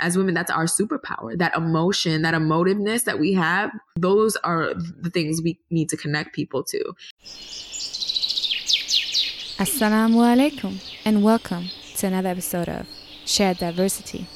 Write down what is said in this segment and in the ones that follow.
as women, that's our superpower. That emotion, that emotiveness that we have, those are the things we need to connect people to. Assalamu alaikum and welcome to another episode of Shared Diversity.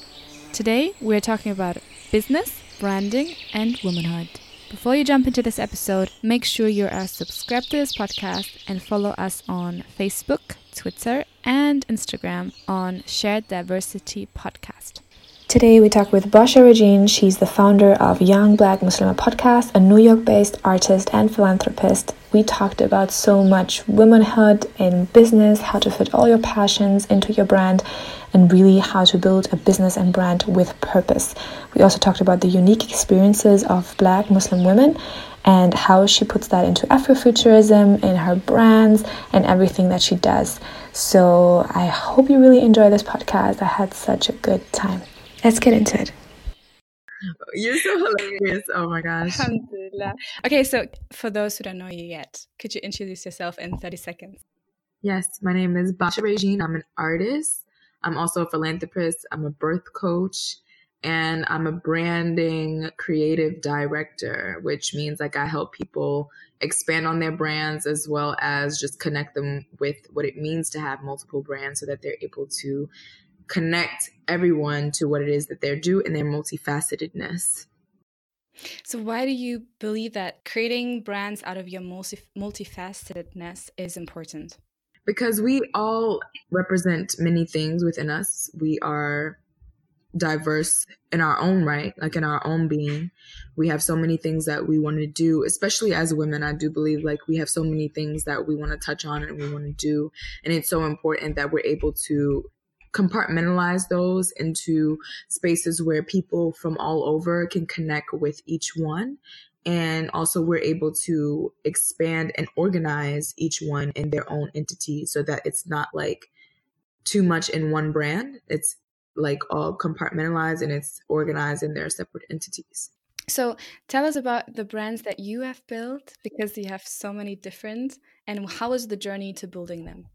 Today we're talking about business, branding, and womanhood. Before you jump into this episode, make sure you are subscribed to this podcast and follow us on Facebook, Twitter, and Instagram on Shared Diversity Podcast. Today we talk with Basha Regine. She's the founder of Young Black Muslim Podcast, a New York based artist and philanthropist. We talked about so much womanhood in business, how to fit all your passions into your brand, and really how to build a business and brand with purpose. We also talked about the unique experiences of black Muslim women and how she puts that into Afrofuturism in her brands and everything that she does. So I hope you really enjoy this podcast. I had such a good time. Let's get into it. You're so hilarious. Oh my gosh. Alhamdulillah. Okay, so for those who don't know you yet, could you introduce yourself in 30 seconds? Yes, my name is Basha Regine. I'm an artist. I'm also a philanthropist. I'm a birth coach and I'm a branding creative director, which means like I help people expand on their brands as well as just connect them with what it means to have multiple brands so that they're able to connect everyone to what it is that they're doing and their multifacetedness. So, why do you believe that creating brands out of your multi- multifacetedness is important? Because we all represent many things within us. We are diverse in our own right, like in our own being. We have so many things that we want to do, especially as women. I do believe like we have so many things that we want to touch on and we want to do. And it's so important that we're able to compartmentalize those into spaces where people from all over can connect with each one. And also, we're able to expand and organize each one in their own entity so that it's not like too much in one brand. It's like all compartmentalized and it's organized in their separate entities. So, tell us about the brands that you have built because you have so many different, and how was the journey to building them?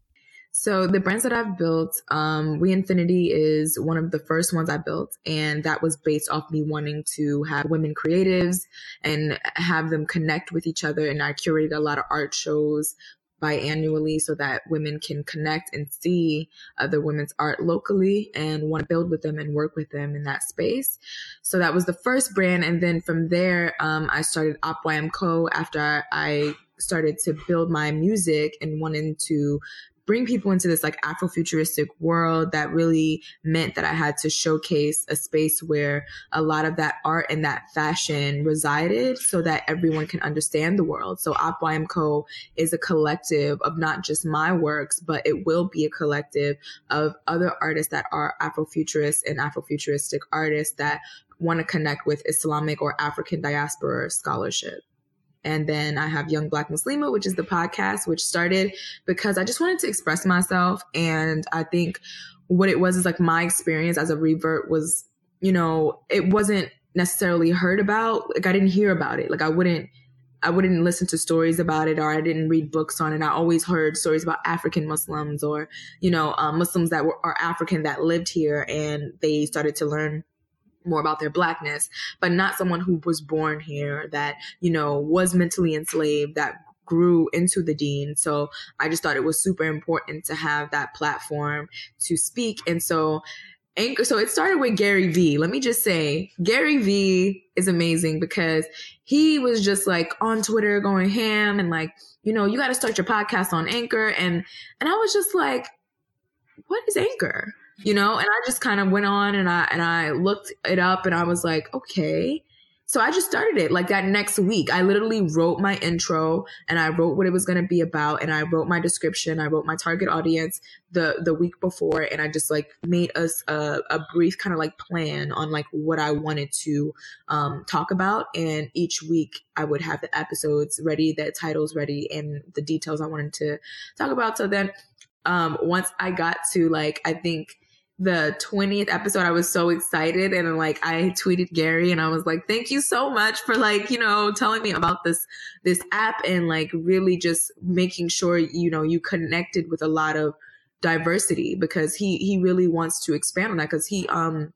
So the brands that I've built, um, We Infinity is one of the first ones I built, and that was based off me wanting to have women creatives and have them connect with each other. And I curated a lot of art shows biannually so that women can connect and see other women's art locally and want to build with them and work with them in that space. So that was the first brand. And then from there, um, I started OpYM Co. after I started to build my music and wanted to bring people into this like Afrofuturistic world that really meant that I had to showcase a space where a lot of that art and that fashion resided so that everyone can understand the world. So OpYM Co is a collective of not just my works, but it will be a collective of other artists that are Afrofuturist and Afrofuturistic artists that want to connect with Islamic or African diaspora scholarship. And then I have Young Black Muslima, which is the podcast, which started because I just wanted to express myself. And I think what it was is like my experience as a revert was, you know, it wasn't necessarily heard about. Like I didn't hear about it. Like I wouldn't, I wouldn't listen to stories about it or I didn't read books on it. I always heard stories about African Muslims or, you know, um, Muslims that were, are African that lived here and they started to learn more about their blackness, but not someone who was born here that, you know, was mentally enslaved, that grew into the deen. So I just thought it was super important to have that platform to speak. And so Anchor, so it started with Gary Vee. Let me just say, Gary Vee is amazing because he was just like on Twitter going ham and like, you know, you got to start your podcast on Anchor. And, and I was just like, what is Anchor? You know? And i just kind of went on and i and i looked it up and i was like okay. So i just started it like that next week. I literally wrote my intro and i wrote what it was going to be about and i wrote my description. I wrote my target audience the the week before and i just like made us a, a brief kind of like plan on like what i wanted to um, talk about. And each week i would have the episodes ready the titles ready and the details i wanted to talk about. So then um, once i got to like i think the 20th episode, I was so excited. And like, I tweeted Gary and I was like, thank you so much for like, you know, telling me about this, this app and like really just making sure, you know, you connected with a lot of diversity because he, he really wants to expand on that because he, um,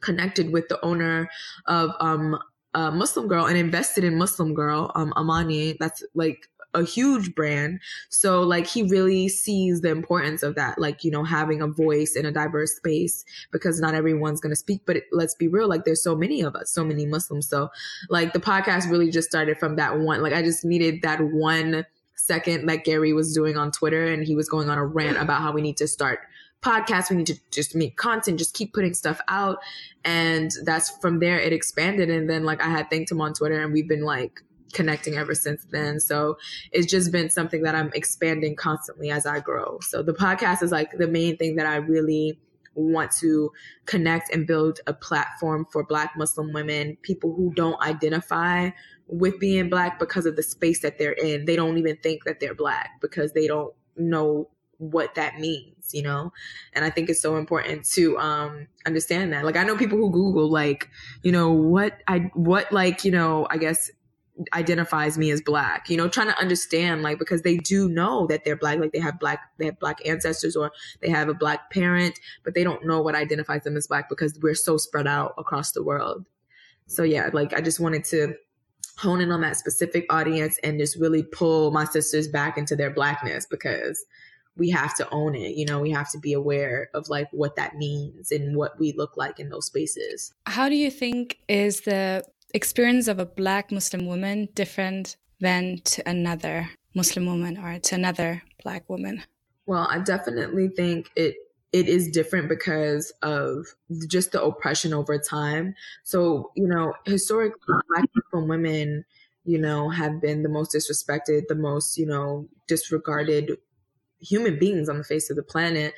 connected with the owner of um a Muslim Girl and invested in Muslim Girl, um, Amani. That's like a huge brand. So like he really sees the importance of that, like, you know, having a voice in a diverse space because not everyone's going to speak, but it, let's be real. Like there's so many of us, so many Muslims. So like the podcast really just started from that one. Like I just needed that one second that Gary was doing on Twitter and he was going on a rant about how we need to start podcasts. We need to just make content, just keep putting stuff out. And that's from there it expanded. And then like I had thanked him on Twitter and we've been like connecting ever since then. So it's just been something that I'm expanding constantly as I grow. So the podcast is like the main thing that I really want to connect and build a platform for Black Muslim women, people who don't identify with being Black because of the space that they're in. They don't even think that they're Black because they don't know what that means, you know? And I think it's so important to um understand that. Like I know people who Google like, you know, what I what like, you know, I guess identifies me as black you know trying to understand like because they do know that they're black like they have black they have black ancestors or they have a black parent but they don't know what identifies them as black because we're so spread out across the world. So yeah like i just wanted to hone in on that specific audience and just really pull my sisters back into their blackness because we have to own it you know we have to be aware of like what that means and what we look like in those spaces. How do you think is the experience of a black muslim woman different than to another muslim woman or to another black woman? Well i definitely think it it is different because of just the oppression over time. So you know historically black mm-hmm. muslim women you know have been the most disrespected the most you know disregarded human beings on the face of the planet,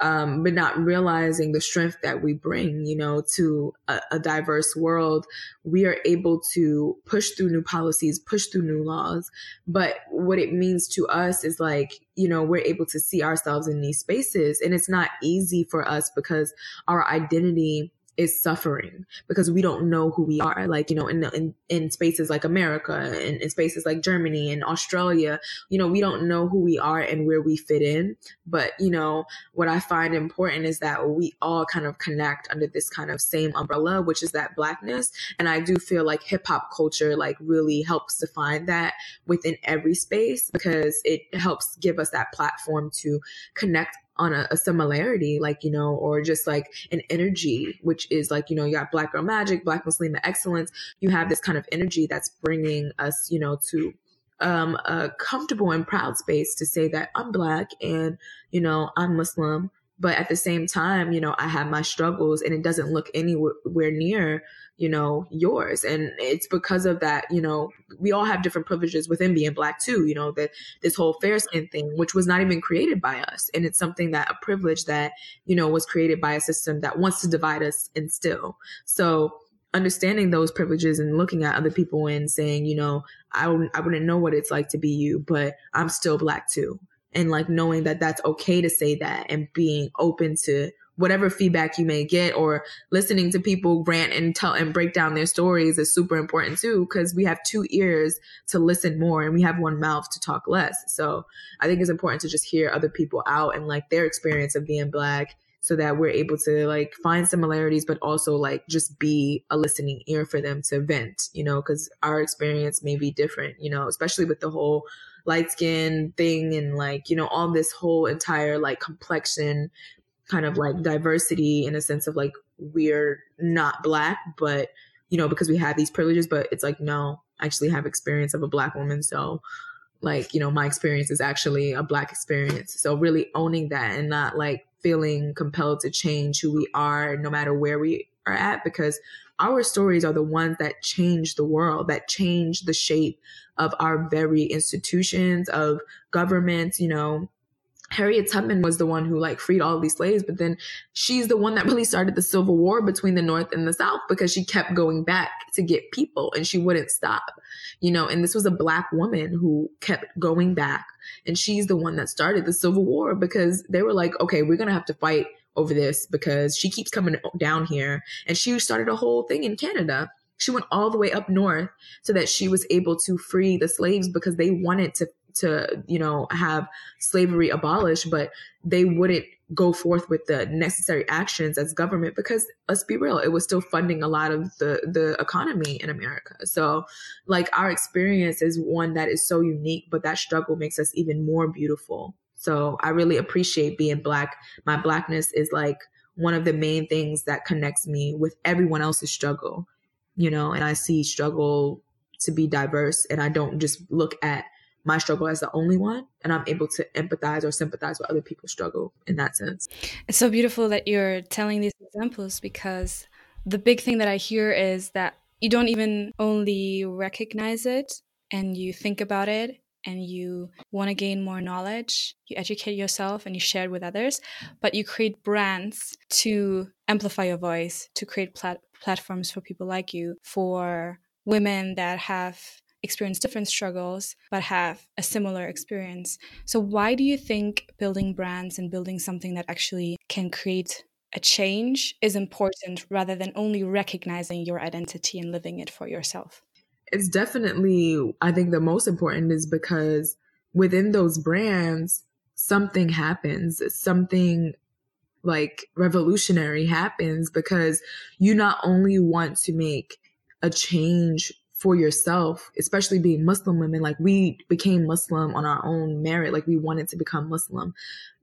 um, but not realizing the strength that we bring, you know, to a, a, diverse world, we are able to push through new policies, push through new laws. But what it means to us is like, you know, we're able to see ourselves in these spaces. And it's not easy for us because our identity is suffering because we don't know who we are. Like, you know, in, in, in spaces like America and in spaces like Germany and Australia, you know, we don't know who we are and where we fit in. But, you know, what I find important is that we all kind of connect under this kind of same umbrella, which is that blackness. And I do feel like hip hop culture like really helps define that within every space because it helps give us that platform to connect on a, a, similarity, like, you know, or just like an energy, which is like, you know, you got Black Girl Magic, Black Muslima Excellence. You have this kind of energy that's bringing us, you know, to um, a comfortable and proud space to say that I'm Black and, you know, I'm Muslim. But at the same time, you know, I have my struggles and it doesn't look anywhere near you know, yours. And it's because of that, you know, we all have different privileges within being black too, you know, that this whole fair skin thing, which was not even created by us. And it's something that a privilege that, you know, was created by a system that wants to divide us and still. So understanding those privileges and looking at other people and saying, you know, I wouldn't, I wouldn't know what it's like to be you, but I'm still black too. And like knowing that that's okay to say that and being open to whatever feedback you may get or listening to people rant and tell and break down their stories is super important too because we have two ears to listen more and we have one mouth to talk less. So i think it's important to just hear other people out and like their experience of being black so that we're able to like find similarities but also like just be a listening ear for them to vent you know because our experience may be different you know especially with the whole light skin thing and like you know all this whole entire like complexion kind of like diversity in a sense of like we're not black, but you know, because we have these privileges, but it's like, no, I actually have experience of a black woman. So like, you know, my experience is actually a black experience. So really owning that and not like feeling compelled to change who we are no matter where we are at because our stories are the ones that change the world, that change the shape of our very institutions, of governments, you know, Harriet Tubman was the one who like freed all these slaves, but then she's the one that really started the civil war between the North and the South because she kept going back to get people and she wouldn't stop, you know, and this was a black woman who kept going back and she's the one that started the civil war because they were like, okay, we're to have to fight over this because she keeps coming down here. And she started a whole thing in Canada. She went all the way up north so that she was able to free the slaves because they wanted to to, you know, have slavery abolished, but they wouldn't go forth with the necessary actions as government because let's be real it was still funding a lot of the the economy in america. So like our experience is one that is so unique but that struggle makes us even more beautiful so i really appreciate being black. My blackness is like one of the main things that connects me with everyone else's struggle you know and i see struggle to be diverse and i don't just look at my struggle as the only one and i'm able to empathize or sympathize with other people's struggle in that sense. It's so beautiful that you're telling these examples because the big thing that i hear is that you don't even only recognize it and you think about it and you want to gain more knowledge, you educate yourself and you share it with others, but you create brands to amplify your voice, to create plat- platforms for people like you, for women that have experienced different struggles but have a similar experience. So, why do you think building brands and building something that actually can create a change is important rather than only recognizing your identity and living it for yourself? It's definitely, I think, the most important is because within those brands, something happens, something like revolutionary happens because you not only want to make a change for yourself, especially being Muslim women. Like we became Muslim on our own merit. Like we wanted to become Muslim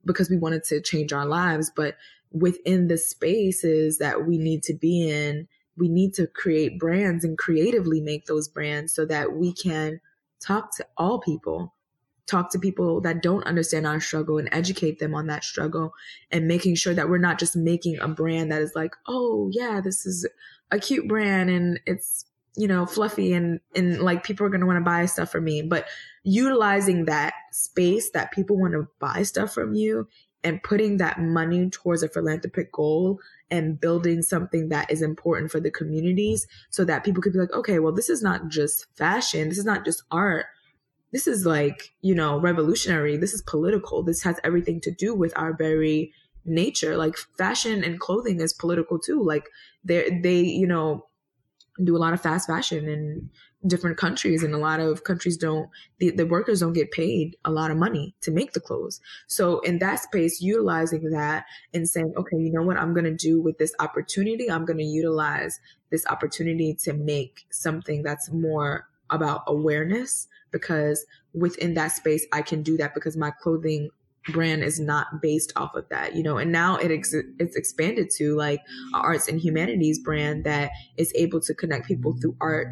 because we wanted to change our lives. But within the spaces that we need to be in, we need to create brands and creatively make those brands so that we can talk to all people, talk to people that don't understand our struggle and educate them on that struggle and making sure that we're not just making a brand that is like, oh, yeah, this is a cute brand and it's you know, fluffy and, and like people are going to want to buy stuff from me. But utilizing that space that people want to buy stuff from you and putting that money towards a philanthropic goal and building something that is important for the communities so that people could be like, okay, well, this is not just fashion. This is not just art. This is like, you know, revolutionary. This is political. This has everything to do with our very nature. Like fashion and clothing is political too. Like they they, you know, do a lot of fast fashion in different countries and a lot of countries don't the, the workers don't get paid a lot of money to make the clothes. So in that space utilizing that and saying okay you know what i'm going to do with this opportunity? I'm going to utilize this opportunity to make something that's more about awareness because within that space i can do that because my clothing brand is not based off of that, you know, and now it ex- it's expanded to like arts and humanities brand that is able to connect people through art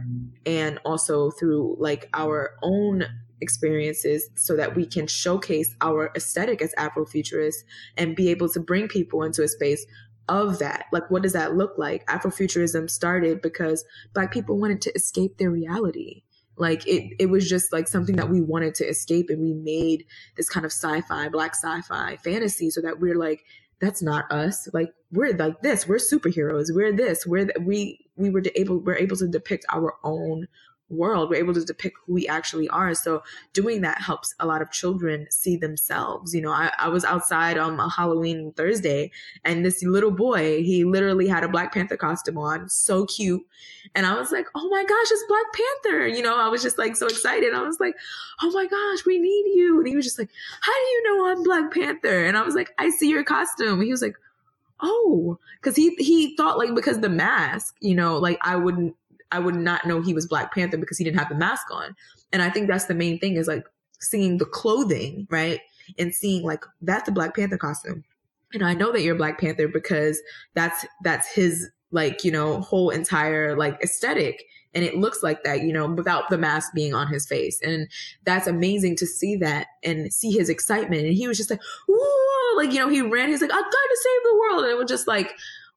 and also through like our own experiences so that we can showcase our aesthetic as Afrofuturists and be able to bring people into a space of that. Like, what does that look like? Afrofuturism started because Black people wanted to escape their reality. Like it, it was just like something that we wanted to escape, and we made this kind of sci-fi, black sci-fi fantasy, so that we're like, that's not us. Like we're like this. We're superheroes. We're this. We're th- we we were able we're able to depict our own world. We're able to depict who we actually are. So doing that helps a lot of children see themselves. You know, I, I was outside um, on a Halloween Thursday and this little boy, he literally had a Black Panther costume on, so cute. And I was like, oh my gosh, it's Black Panther. You know, I was just like so excited. I was like, oh my gosh, we need you. And he was just like, how do you know I'm Black Panther? And I was like, I see your costume. And he was like, oh, because he he thought like because the mask, you know, like I wouldn't I would not know he was Black Panther because he didn't have the mask on. And I think that's the main thing is like seeing the clothing, right? And seeing like that's the Black Panther costume. And I know that you're Black Panther because that's that's his like, you know, whole entire like aesthetic. And it looks like that, you know, without the mask being on his face. And that's amazing to see that and see his excitement. And he was just like, Ooh, like, you know, he ran, he's like, I'm trying to save the world. And it was just like,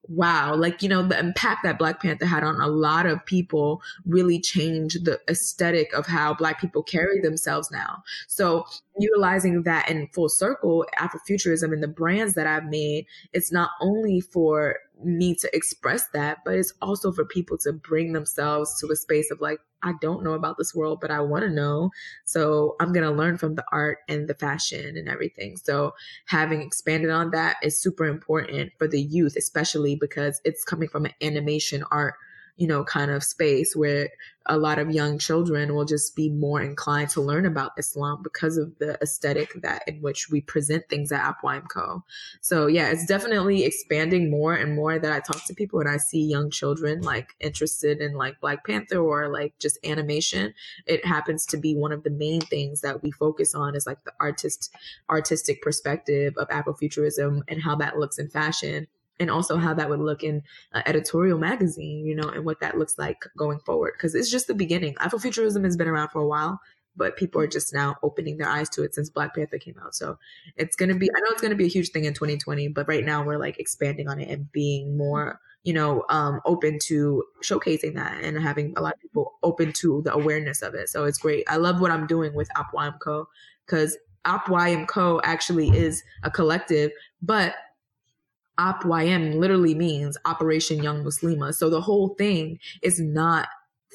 wow, like, you know, the impact that Black Panther had on a lot of people really changed the aesthetic of how Black people carry themselves now. So utilizing that in full circle, Afrofuturism and the brands that I've made, it's not only for me to express that, but it's also for people to bring themselves to a space of like, I don't know about this world, but I want to know. So I'm going to learn from the art and the fashion and everything. So having expanded on that is super important for the youth, especially because it's coming from an animation art you know, kind of space where a lot of young children will just be more inclined to learn about Islam because of the aesthetic that in which we present things at Co. So yeah, it's definitely expanding more and more that I talk to people and I see young children like interested in like Black Panther or like just animation. It happens to be one of the main things that we focus on is like the artist artistic perspective of Afrofuturism and how that looks in fashion and also how that would look in uh, editorial magazine, you know, and what that looks like going forward. Because it's just the beginning. Afrofuturism has been around for a while, but people are just now opening their eyes to it since Black Panther came out. So it's going to be, I know it's going to be a huge thing in 2020, but right now we're like expanding on it and being more, you know, um, open to showcasing that and having a lot of people open to the awareness of it. So it's great. I love what I'm doing with OpYM Co because OpYM Co actually is a collective, but OpYM literally means Operation Young Muslima. So the whole thing is not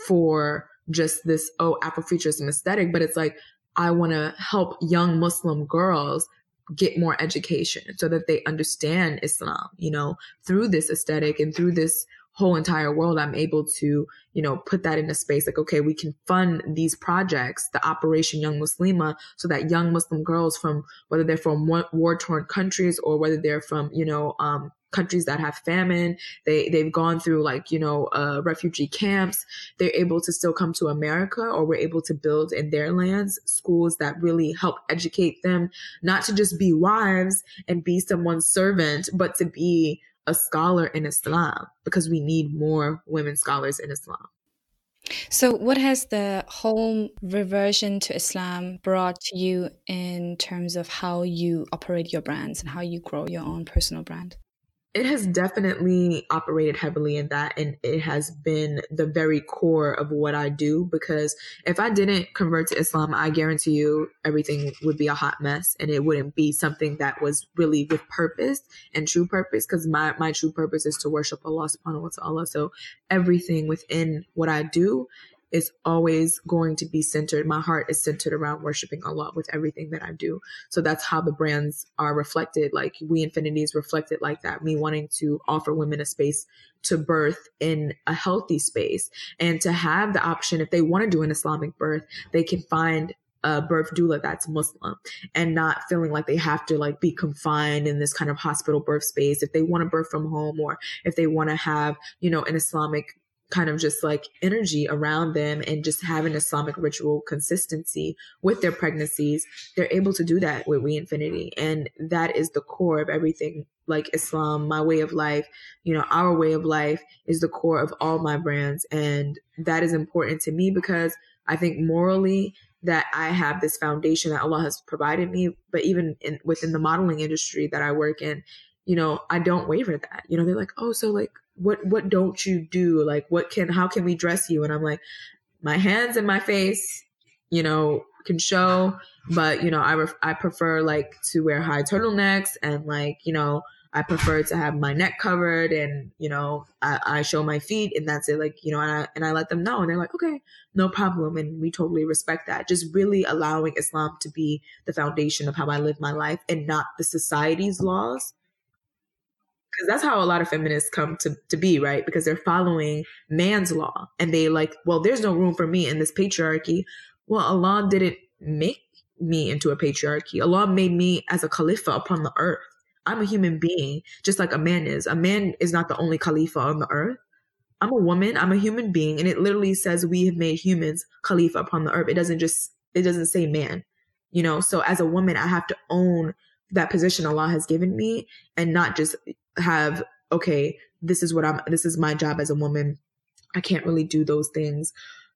for just this, oh, Afrofuturism aesthetic, but it's like, I want to help young Muslim girls get more education so that they understand Islam, you know, through this aesthetic and through this whole entire world, I'm able to, you know, put that in a space. Like, okay, we can fund these projects, the Operation Young Muslima, so that young Muslim girls from whether they're from war torn countries or whether they're from, you know, um, countries that have famine they they've gone through like you know uh, refugee camps they're able to still come to america or we're able to build in their lands schools that really help educate them not to just be wives and be someone's servant but to be a scholar in Islam because we need more women scholars in Islam. So, what has the whole reversion to Islam brought to you in terms of how you operate your brands and how you grow your own personal brand? It has definitely operated heavily in that and it has been the very core of what I do because if I didn't convert to Islam, I guarantee you everything would be a hot mess and it wouldn't be something that was really with purpose and true purpose because my, my true purpose is to worship Allah subhanahu wa ta'ala. So everything within what I do is always going to be centered. My heart is centered around worshiping Allah with everything that I do. So that's how the brands are reflected. Like We Infinity is reflected like that. Me wanting to offer women a space to birth in a healthy space and to have the option, if they want to do an Islamic birth, they can find a birth doula that's Muslim and not feeling like they have to like be confined in this kind of hospital birth space. If they want to birth from home or if they want to have, you know, an Islamic kind of just like energy around them and just having Islamic ritual consistency with their pregnancies, they're able to do that with We Infinity. And that is the core of everything like Islam, my way of life, you know, our way of life is the core of all my brands. And that is important to me because I think morally that I have this foundation that Allah has provided me, but even in, within the modeling industry that I work in, you know, I don't waver that. You know, they're like, oh, so like what what don't you do? Like what can how can we dress you? And I'm like, my hands and my face, you know, can show, but you know, I ref- I prefer like to wear high turtlenecks and like you know. I prefer to have my neck covered and, you know, I, I show my feet and that's it. Like, you know, and I, and I let them know and they're like, okay, no problem. And we totally respect that. Just really allowing Islam to be the foundation of how I live my life and not the society's laws because that's how a lot of feminists come to, to be, right? Because they're following man's law and they like, well, there's no room for me in this patriarchy. Well, Allah didn't make me into a patriarchy. Allah made me as a khalifa upon the earth. I'm a human being, just like a man is. A man is not the only khalifa on the earth. I'm a woman, I'm a human being, and it literally says we have made humans khalifa upon the earth. It doesn't just, it doesn't say man, you know? So as a woman, I have to own that position Allah has given me and not just have okay this is what i'm this is my job as a woman. I can't really do those things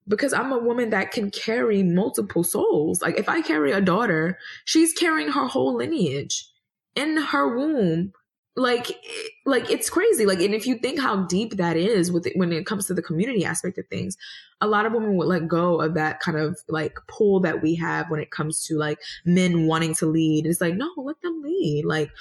because i'm a woman that can carry multiple souls. Like if i carry a daughter she's carrying her whole lineage in her womb. Like like it's crazy. Like and if you think how deep that is with it when it comes to the community aspect of things a lot of women would let go of that kind of like pull that we have when it comes to like men wanting to lead. It's like no let them lead. Like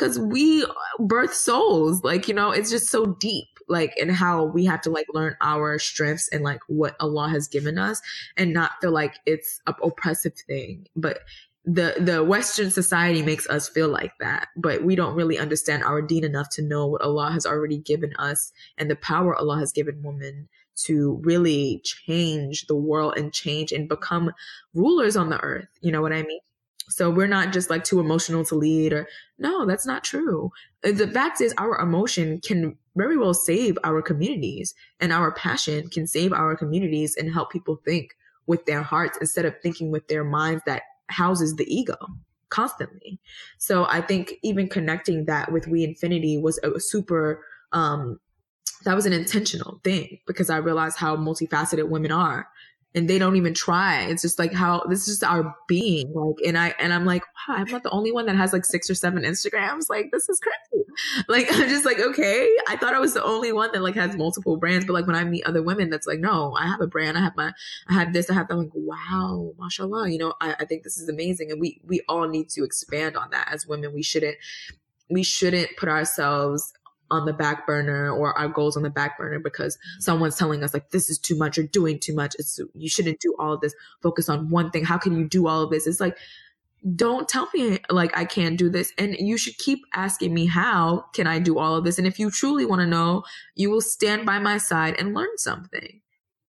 because we birth souls like you know it's just so deep like and how we have to like learn our strengths and like what allah has given us and not feel like it's a oppressive thing but the the Western society makes us feel like that, but we don't really understand our deen enough to know what Allah has already given us and the power Allah has given women to really change the world and change and become rulers on the earth. You know what I mean? So we're not just like too emotional to lead or no, that's not true. The fact is our emotion can very well save our communities and our passion can save our communities and help people think with their hearts instead of thinking with their minds that houses the ego constantly. So I think even connecting that with We Infinity was a super um that was an intentional thing because I realized how multifaceted women are and they don't even try. It's just like how this is our being. Like, and I, and I'm like, wow, I'm not the only one that has like six or seven Instagrams. Like, this is crazy. Like, I'm just like, okay. I thought I was the only one that like has multiple brands, but like when I meet other women, that's like, no, I have a brand. I have my, I have this, I have that. I'm like, wow, mashallah. You know, I, I think this is amazing. And we, we all need to expand on that as women. We shouldn't, we shouldn't put ourselves on the back burner or our goals on the back burner because someone's telling us like this is too much or doing too much. It's you shouldn't do all of this. Focus on one thing. How can you do all of this? It's like don't tell me like I can't do this. And you should keep asking me how can I do all of this? And if you truly want to know, you will stand by my side and learn something.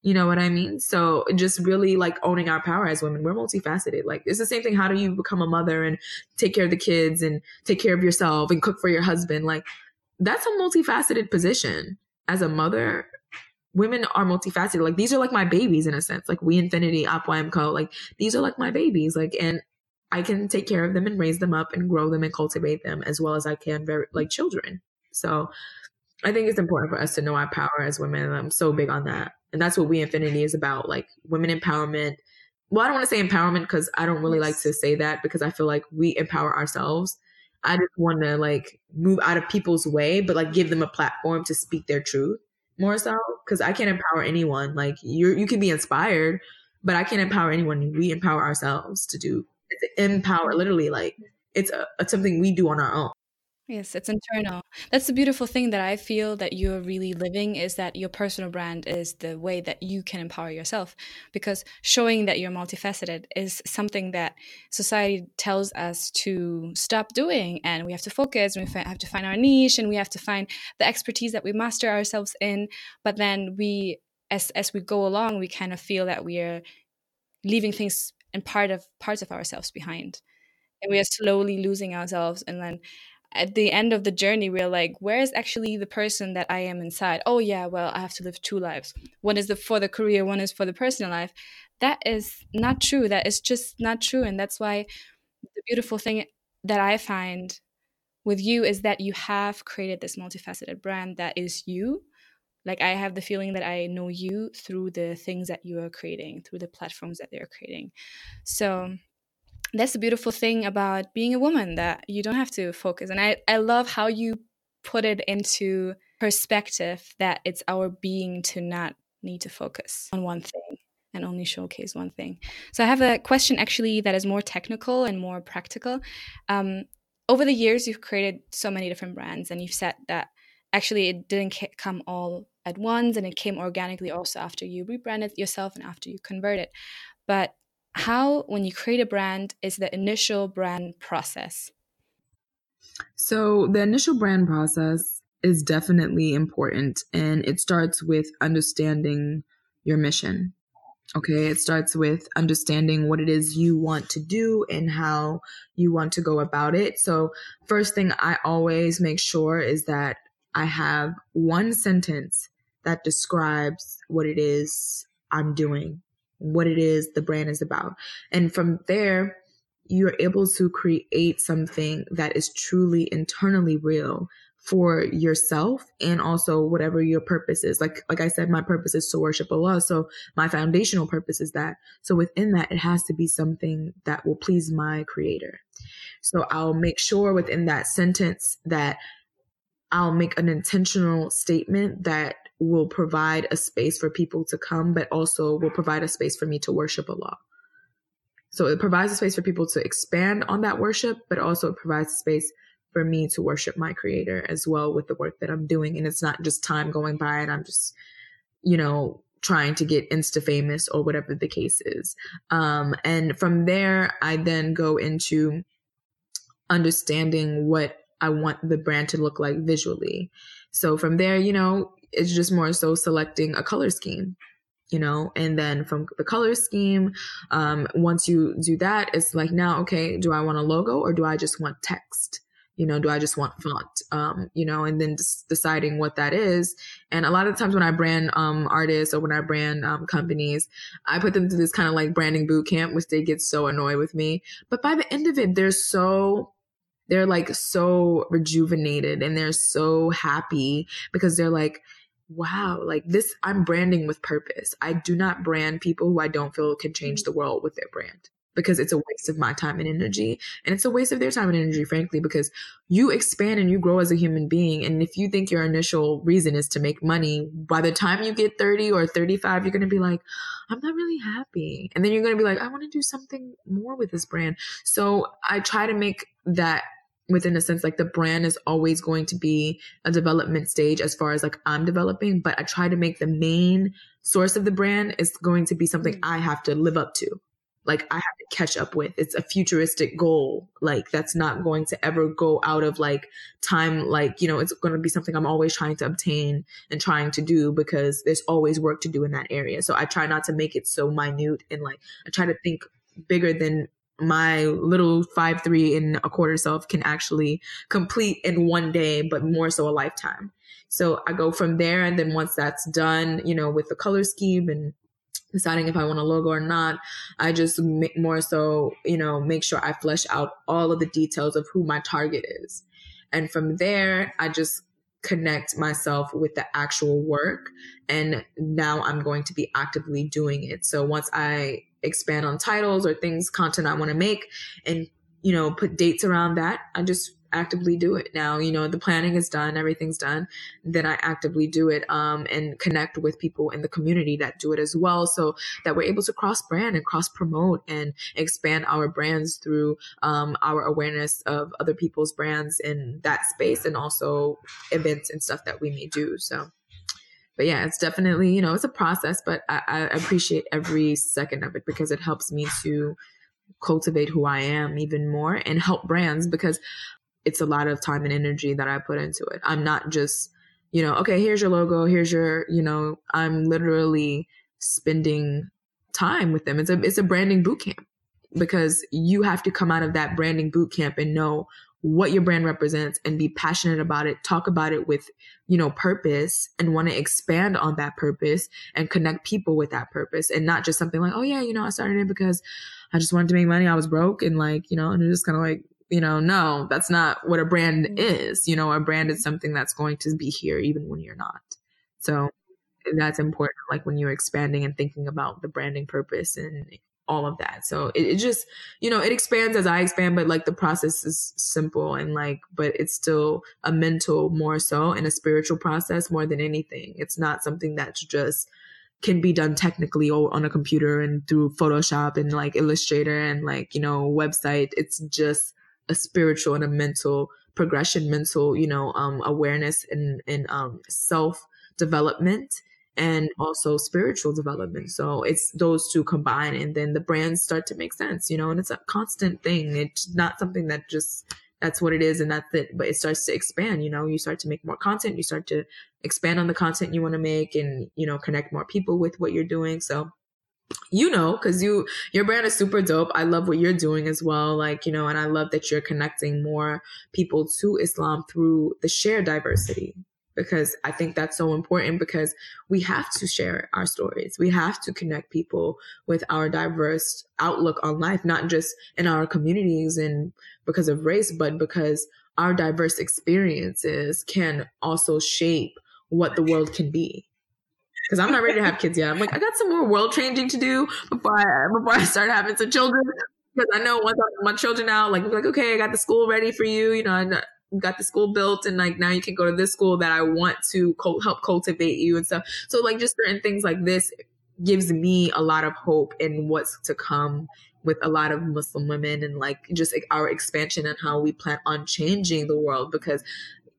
You know what I mean? So just really like owning our power as women. We're multifaceted. Like it's the same thing. How do you become a mother and take care of the kids and take care of yourself and cook for your husband? Like that's a multifaceted position. As a mother women are multifaceted. Like these are like my babies in a sense. Like we infinity op co like these are like my babies. Like and i can take care of them and raise them up and grow them and cultivate them as well as i can very like children. So i think it's important for us to know our power as women. And i'm so big on that. And that's what we infinity is about like women empowerment. Well i don't want to say empowerment because i don't really like to say that because i feel like we empower ourselves I just want to like move out of people's way, but like give them a platform to speak their truth more so because I can't empower anyone. Like you, you can be inspired, but I can't empower anyone. We empower ourselves to do empower. Literally, like it's, a, it's something we do on our own. Yes, it's internal. That's the beautiful thing that I feel that you're really living is that your personal brand is the way that you can empower yourself. Because showing that you're multifaceted is something that society tells us to stop doing. And we have to focus, and we have to find our niche, and we have to find the expertise that we master ourselves in. But then we, as, as we go along, we kind of feel that we are leaving things and part of parts of ourselves behind and we are slowly losing ourselves and then at the end of the journey we're like where is actually the person that i am inside? Oh yeah well i have to live two lives. One is the for the career one is for the personal life. That is not true. That is just not true and that's why the beautiful thing that i find with you is that you have created this multifaceted brand that is you. Like i have the feeling that i know you through the things that you are creating through the platforms that they're creating. So that's the beautiful thing about being a woman that you don't have to focus. And i i love how you put it into perspective that it's our being to not need to focus on one thing and only showcase one thing. So i have a question actually that is more technical and more practical. Um, over the years you've created so many different brands and you've said that actually it didn't come all at once and it came organically also after you rebranded yourself and after you converted. But how when you create a brand is the initial brand process? So the initial brand process is definitely important and it starts with understanding your mission okay? It starts with understanding what it is you want to do and how you want to go about it. So first thing i always make sure is that i have one sentence that describes what it is i'm doing what it is the brand is about. And from there, you're able to create something that is truly internally real for yourself and also whatever your purpose is. Like like I said, my purpose is to worship Allah. So my foundational purpose is that. So within that, it has to be something that will please my creator. So I'll make sure within that sentence that I'll make an intentional statement that will provide a space for people to come, but also will provide a space for me to worship Allah. So it provides a space for people to expand on that worship, but also it provides a space for me to worship my creator as well with the work that I'm doing. And it's not just time going by and I'm just, you know, trying to get insta famous or whatever the case is. Um, and from there, I then go into understanding what I want the brand to look like visually. So from there, you know, it's just more so selecting a color scheme you know? And then from the color scheme um, once you do that it's like now okay do i want a logo or do i just want text? You know do i just want font? Um, you know and then deciding what that is. And a lot of times when i brand um, artists or when i brand um, companies i put them through this kind of like branding boot camp which they get so annoyed with me. But by the end of it they're so they're like so rejuvenated and they're so happy because they're like wow, like this, I'm branding with purpose. I do not brand people who I don't feel can change mm-hmm. the world with their brand because it's a waste of my time and energy. And it's a waste of their time and energy, frankly, because you expand and you grow as a human being. And if you think your initial reason is to make money, by the time you get 30 or 35, you're going to be like, I'm not really happy. And then you're going to be like, I want to do something more with this brand. So I try to make that within a sense like the brand is always going to be a development stage as far as like I'm developing, but I try to make the main source of the brand is going to be something mm. I have to live up to. Like I have to catch up with. It's a futuristic goal. Like that's not going to ever go out of like time. Like, you know, it's going to be something I'm always trying to obtain and trying to do because there's always work to do in that area. So I try not to make it so minute and like I try to think bigger than my little five three and a quarter self can actually complete in one day, but more so a lifetime. So I go from there, and then once that's done, you know, with the color scheme and deciding if I want a logo or not, I just make more so, you know, make sure I flesh out all of the details of who my target is. And from there, I just connect myself with the actual work. And now I'm going to be actively doing it. So once I expand on titles or things, content I want to make and, you know, put dates around that. I just actively do it now. You know, the planning is done, everything's done. Then I actively do it um, and connect with people in the community that do it as well so that we're able to cross brand and cross promote and expand our brands through um, our awareness of other people's brands in that space and also events and stuff that we may do. So but yeah, it's definitely, you know, it's a process, but I, I appreciate every second of it because it helps me to cultivate who I am even more and help brands because it's a lot of time and energy that I put into it. I'm not just, you know, okay, here's your logo, here's your, you know, I'm literally spending time with them. It's a it's a branding boot camp because you have to come out of that branding boot camp and know what your brand represents and be passionate about it talk about it with you know purpose and want to expand on that purpose and connect people with that purpose and not just something like oh yeah you know i started it because i just wanted to make money i was broke and like you know and it's just kind of like you know no that's not what a brand mm-hmm. is you know a brand is something that's going to be here even when you're not so that's important like when you're expanding and thinking about the branding purpose and all of that. So it, it, just, you know, it expands as I expand, but like the process is simple and like, but it's still a mental more so and a spiritual process more than anything. It's not something that's just can be done technically or on a computer and through Photoshop and like Illustrator and like, you know, website. It's just a spiritual and a mental progression, mental, you know, um, awareness and, and, um, self development and also spiritual development. So it's those two combined and then the brands start to make sense, you know, and it's a constant thing. It's not something that just that's what it is and that's it, but it starts to expand, you know, you start to make more content, you start to expand on the content you want to make and, you know, connect more people with what you're doing. So you know because you your brand is super dope i love what you're doing as well like you know and i love that you're connecting more people to islam through the shared diversity because I think that's so important because we have to share our stories. We have to connect people with our diverse outlook on life, not just in our communities and because of race, but because our diverse experiences can also shape what the world can be. Because I'm not ready to have kids yet. I'm like, I got some more world changing to do before I before I start having some children. Because I know once I have my children out, like, like, okay, I got the school ready for you. You know, uh, got the school built and like now you can go to this school that I want to co- help cultivate you and stuff. So like just certain things like this gives me a lot of hope in what's to come with a lot of Muslim women and like just like, our expansion and how we plan on changing the world because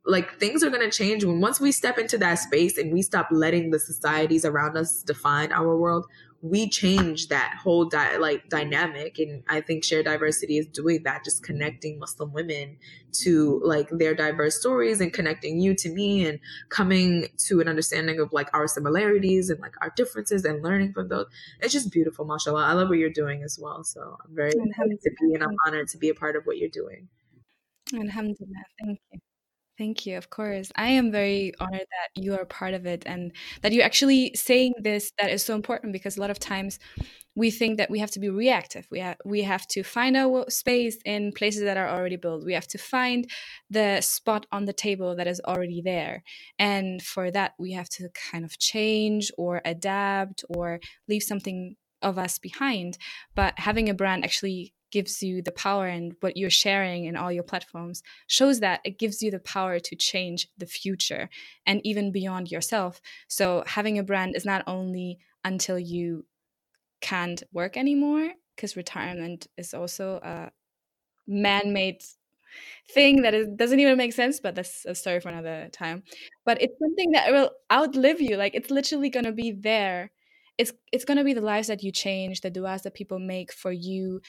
like things are going to change when once we step into that space and we stop letting the societies around us define our world we change that whole di- like dynamic and i think shared diversity is doing that just connecting muslim women to like their diverse stories and connecting you to me and coming to an understanding of like our similarities and like our differences and learning from those. It's just beautiful mashallah. I love what you're doing as well so i'm very happy to be and i'm honored to be a part of what you're doing. Alhamdulillah. Thank you Thank you. Of course. I am very honored that you are part of it and that you're actually saying this that is so important because a lot of times we think that we have to be reactive. We have we have to find our space in places that are already built. We have to find the spot on the table that is already there. And for that we have to kind of change or adapt or leave something of us behind. But having a brand actually gives you the power and what you're sharing in all your platforms shows that it gives you the power to change the future and even beyond yourself. So having a brand is not only until you can't work anymore, because retirement is also a man-made thing that is, doesn't even make sense but that's a story for another time but it's something that will outlive you like it's literally going to be there it's it's going to be the lives that you change the duas that people make for you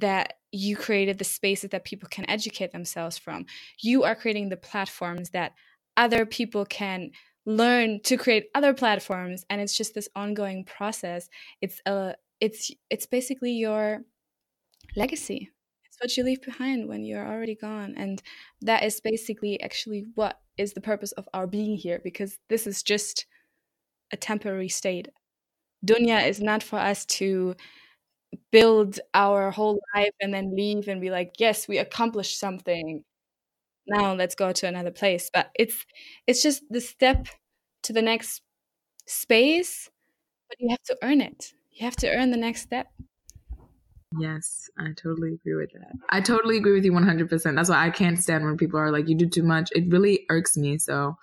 that you created the spaces that people can educate themselves from. You are creating the platforms that other people can learn to create other platforms and it's just this ongoing process. It's a it's it's basically your legacy. It's what you leave behind when you're already gone and that is basically actually what is the purpose of our being here because this is just a temporary state. Dunya is not for us to build our whole life and then leave and be like yes we accomplished something now let's go to another place but it's it's just the step to the next space but you have to earn it you have to earn the next step Yes, I totally agree with that. I totally agree with you 100%. That's why I can't stand when people are like, you do too much. It really irks me. So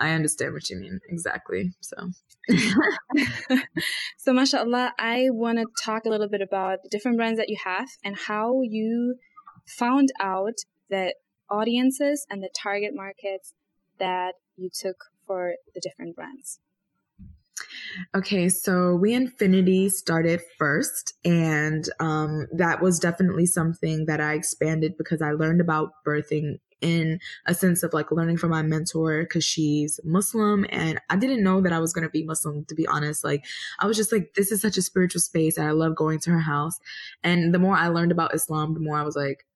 I understand what you mean. Exactly. So so, mashallah, I want to talk a little bit about the different brands that you have and how you found out the audiences and the target markets that you took for the different brands. Okay, so We Infinity started first, and um, that was definitely something that I expanded because I learned about birthing in a sense of like learning from my mentor because she's Muslim and I didn't know that I was going to be Muslim to be honest. Like I was just like, this is such a spiritual space and I love going to her house. And the more I learned about Islam, the more I was like,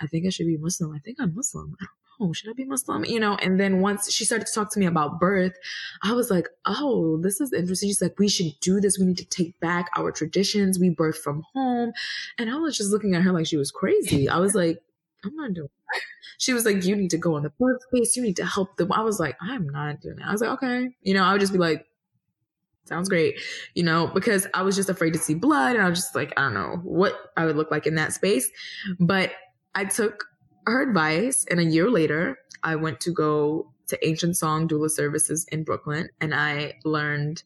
I think I should be Muslim. I think I'm Muslim. I don't know. Should I be Muslim? You know, and then once she started to talk to me about birth, I was like, oh, this is interesting. She's like, we should do this. We need to take back our traditions. We birth from home. And I was just looking at her like she was crazy. I was like, I'm not doing that. She was like, you need to go in the birthplace. You need to help them. I was like, I'm not doing that. I was like, okay. You know, I would just be like, sounds great. You know, because I was just afraid to see blood. And I was just like, I don't know what I would look like in that space. But I took her advice. And a year later, I went to go to Ancient Song Doula Services in Brooklyn. And I learned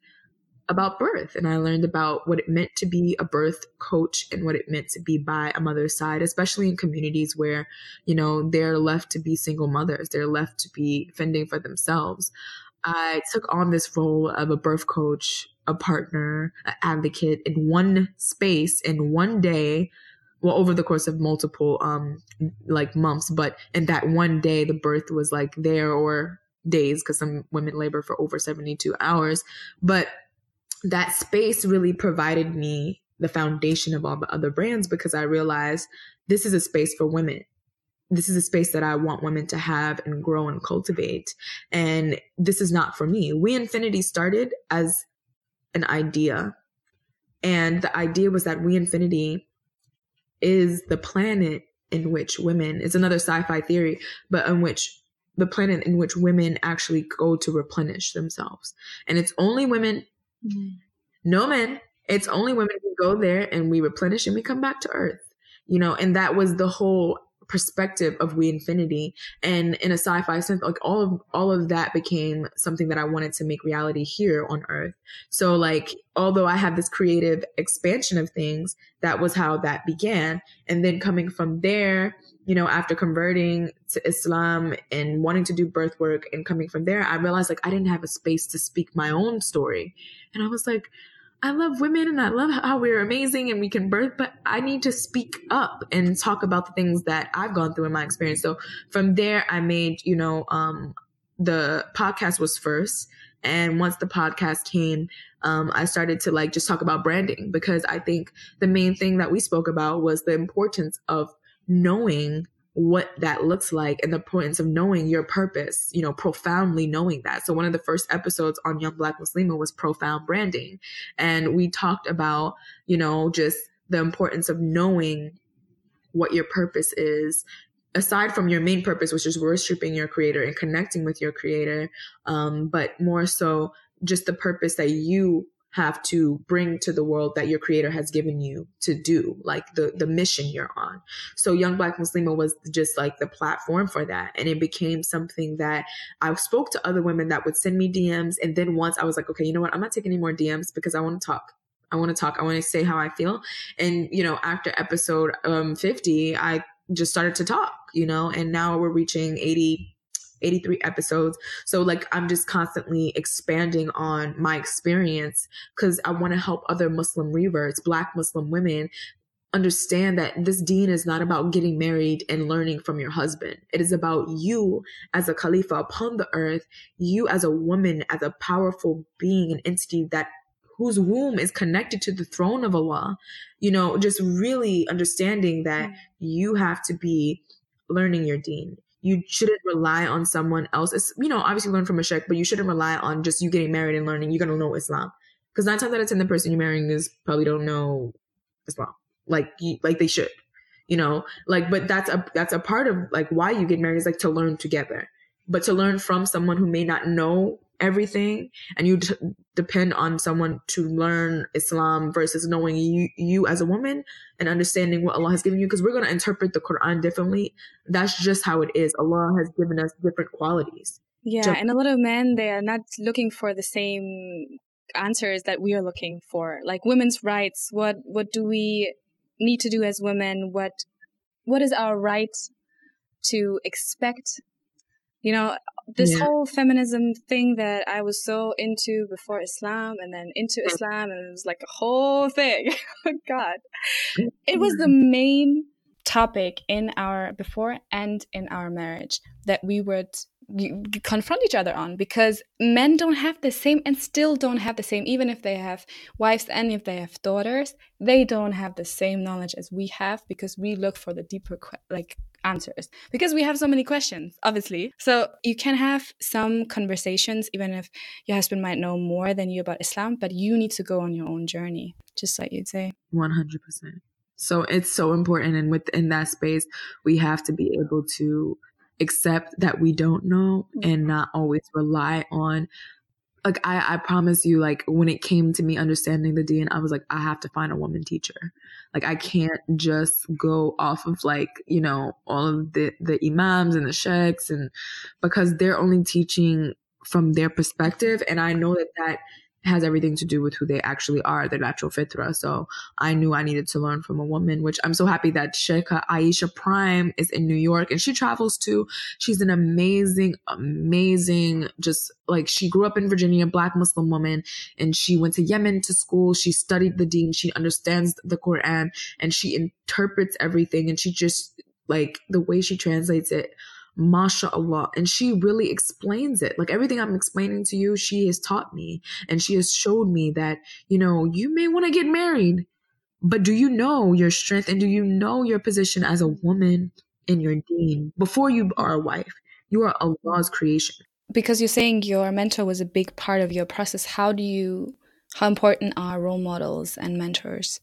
about birth and I learned about what it meant to be a birth coach and what it meant to be by a mother's side, especially in communities where, you know, they're left to be single mothers, they're left to be fending for themselves. I took on this role of a birth coach, a partner, an advocate in one space in one day. Well, over the course of multiple, um, like months, but in that one day, the birth was like there or days because some women labor for over 72 hours. But that space really provided me the foundation of all the other brands because I realized this is a space for women. This is a space that I want women to have and grow and cultivate. And this is not for me. We Infinity started as an idea. And the idea was that We Infinity is the planet in which women, it's another sci fi theory, but in which the planet in which women actually go to replenish themselves. And it's only women Mm. No men. It's only women who go there and we replenish and we come back to earth. You know, and that was the whole perspective of we infinity and in a sci-fi sense like all of all of that became something that i wanted to make reality here on earth so like although i have this creative expansion of things that was how that began and then coming from there you know after converting to islam and wanting to do birth work and coming from there i realized like i didn't have a space to speak my own story and i was like I love women and I love how we're amazing and we can birth, but I need to speak up and talk about the things that I've gone through in my experience. So from there, I made, you know, um, the podcast was first. And once the podcast came, um, I started to like just talk about branding because I think the main thing that we spoke about was the importance of knowing what that looks like and the importance of knowing your purpose, you know, profoundly knowing that. So one of the first episodes on Young Black Muslima was profound branding. And we talked about, you know, just the importance of knowing what your purpose is aside from your main purpose, which is worshiping your creator and connecting with your creator. Um, but more so just the purpose that you have to bring to the world that your creator has given you to do, like the, the mission you're on. So Young Black Muslima was just like the platform for that. And it became something that I spoke to other women that would send me DMs. And then once I was like, okay, you know what? I'm not taking any more DMs because I want to talk. I want to talk. I want to say how I feel. And, you know, after episode um, 50, I just started to talk, you know, and now we're reaching 80 83 episodes. So like I'm just constantly expanding on my experience because I want to help other Muslim reverts, black Muslim women understand that this deen is not about getting married and learning from your husband. It is about you as a Khalifa upon the earth, you as a woman, as a powerful being, an entity that whose womb is connected to the throne of Allah. You know, just really understanding that mm. you have to be learning your deen you shouldn't rely on someone else. It's, you know, obviously learn from a sheikh, but you shouldn't rely on just you getting married and learning. You're going to know Islam. Because nine times out of 10, the person you're marrying is probably don't know Islam. Like, you, like they should, you know, like, but that's a, that's a part of like why you get married is like to learn together, but to learn from someone who may not know everything and you d- depend on someone to learn Islam versus knowing you, you as a woman and understanding what Allah has given you because we're going to interpret the Quran differently. That's just how it is. Allah has given us different qualities. Yeah, and a lot of men they are not looking for the same answers that we are looking for. Like women's rights, what what do we need to do as women? What what is our right to expect you know, this yeah. whole feminism thing that I was so into before Islam and then into mm. Islam and it was like a whole thing. oh God. It was the main topic in our before and in our marriage that we would confront each other on because men don't have the same and still don't have the same even if they have wives and if they have daughters they don't have the same knowledge as we have because we look for the deeper like answers because we have so many questions obviously. So you can have some conversations even if your husband might know more than you about islam but you need to go on your own journey just like you'd say. 100% so it's so important and within that space we have to be able to accept that we don't know and mm-hmm. not always rely on like I, I promise you, like when it came to me understanding the deen, I was like, I have to find a woman teacher. Like I can't just go off of like, you know, all of the, the imams and the sheikhs and because they're only teaching from their perspective. And I know that that has everything to do with who they actually are, their natural fitra. So I knew I needed to learn from a woman, which I'm so happy that Sheikha Aisha Prime is in New York and she travels too. She's an amazing, amazing, just like she grew up in Virginia, black Muslim woman, and she went to Yemen to school. She studied the deen. She understands the Quran and she interprets everything. And she just like the way she translates it mashallah. And she really explains it. Like everything i'm explaining to you she has taught me. And she has showed me that you know you may want to get married but do you know your strength and do you know your position as a woman in your deen before you are a wife? You are allah's creation. Because you're saying your mentor was a big part of your process. How do you how important are role models and mentors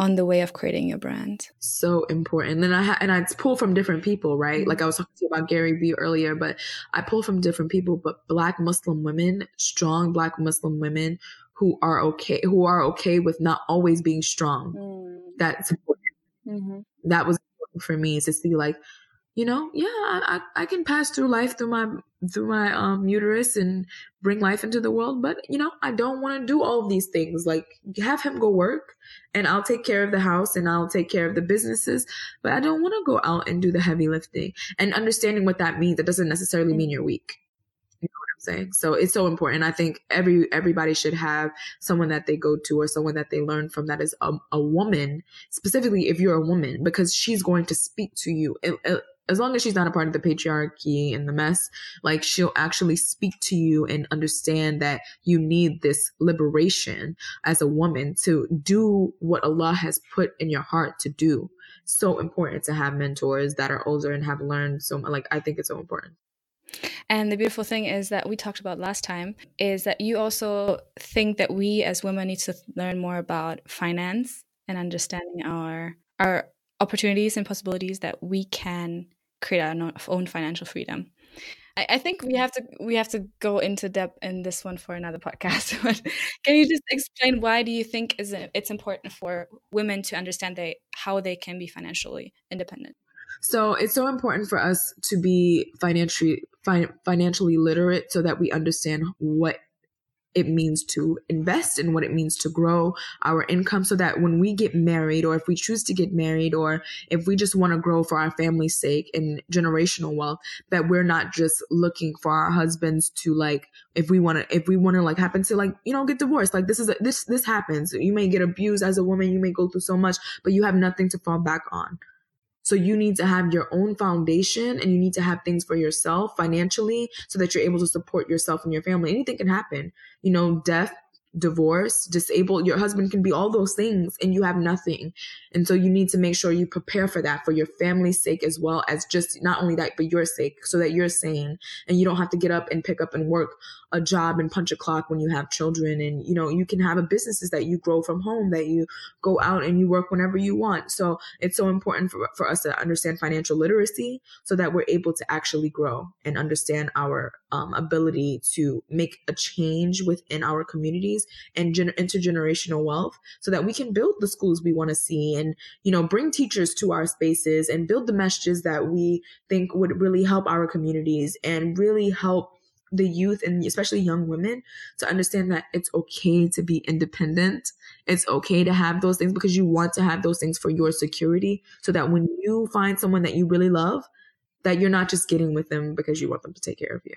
on the way of creating your brand. So important. And I ha- and I pull from different people, right? Like I was talking to you about Gary Vee earlier, but I pull from different people, but black Muslim women, strong black Muslim women who are okay who are okay with not always being strong. Mm. That's important. Mm-hmm. That was for me is to see like you know, yeah, I, I can pass through life through my through my um uterus and bring life into the world, but you know, I don't want to do all these things. Like have him go work and I'll take care of the house and I'll take care of the businesses, but I don't want to go out and do the heavy lifting. And understanding what that means, that doesn't necessarily mean you're weak. You know what I'm saying? So it's so important. I think every everybody should have someone that they go to or someone that they learn from that is a, a woman, specifically if you're a woman, because she's going to speak to you. It, it, as long as she's not a part of the patriarchy and the mess, like she'll actually speak to you and understand that you need this liberation as a woman to do what Allah has put in your heart to do. So important to have mentors that are older and have learned so much. like I think it's so important. And the beautiful thing is that we talked about last time is that you also think that we as women need to learn more about finance and understanding our our opportunities and possibilities that we can create our own financial freedom. I, I think we have to we have to go into depth in this one for another podcast. but can you just explain why do you think is it, it's important for women to understand they how they can be financially independent? So it's so important for us to be financially fi- financially literate so that we understand what it means to invest and what it means to grow our income so that when we get married or if we choose to get married or if we just want to grow for our family's sake and generational wealth that we're not just looking for our husbands to like if we want to if we want to like happen to like you know get divorced. Like this is a, this this happens. You may get abused as a woman you may go through so much but you have nothing to fall back on so you need to have your own foundation and you need to have things for yourself financially so that you're able to support yourself and your family. Anything can happen. You know, death, divorce, disabled, your husband can be all those things and you have nothing. And so you need to make sure you prepare for that for your family's sake as well as just not only that, but your sake so that you're sane and you don't have to get up and pick up and work a job and punch a clock when you have children and you know you can have a businesses that you grow from home that you go out and you work whenever you want so it's so important for, for us to understand financial literacy so that we're able to actually grow and understand our um, ability to make a change within our communities and gen- intergenerational wealth so that we can build the schools we want to see and you know bring teachers to our spaces and build the messages that we think would really help our communities and really help the youth and especially young women to understand that it's okay to be independent. It's okay to have those things because you want to have those things for your security so that when you find someone that you really love, that you're not just getting with them because you want them to take care of you.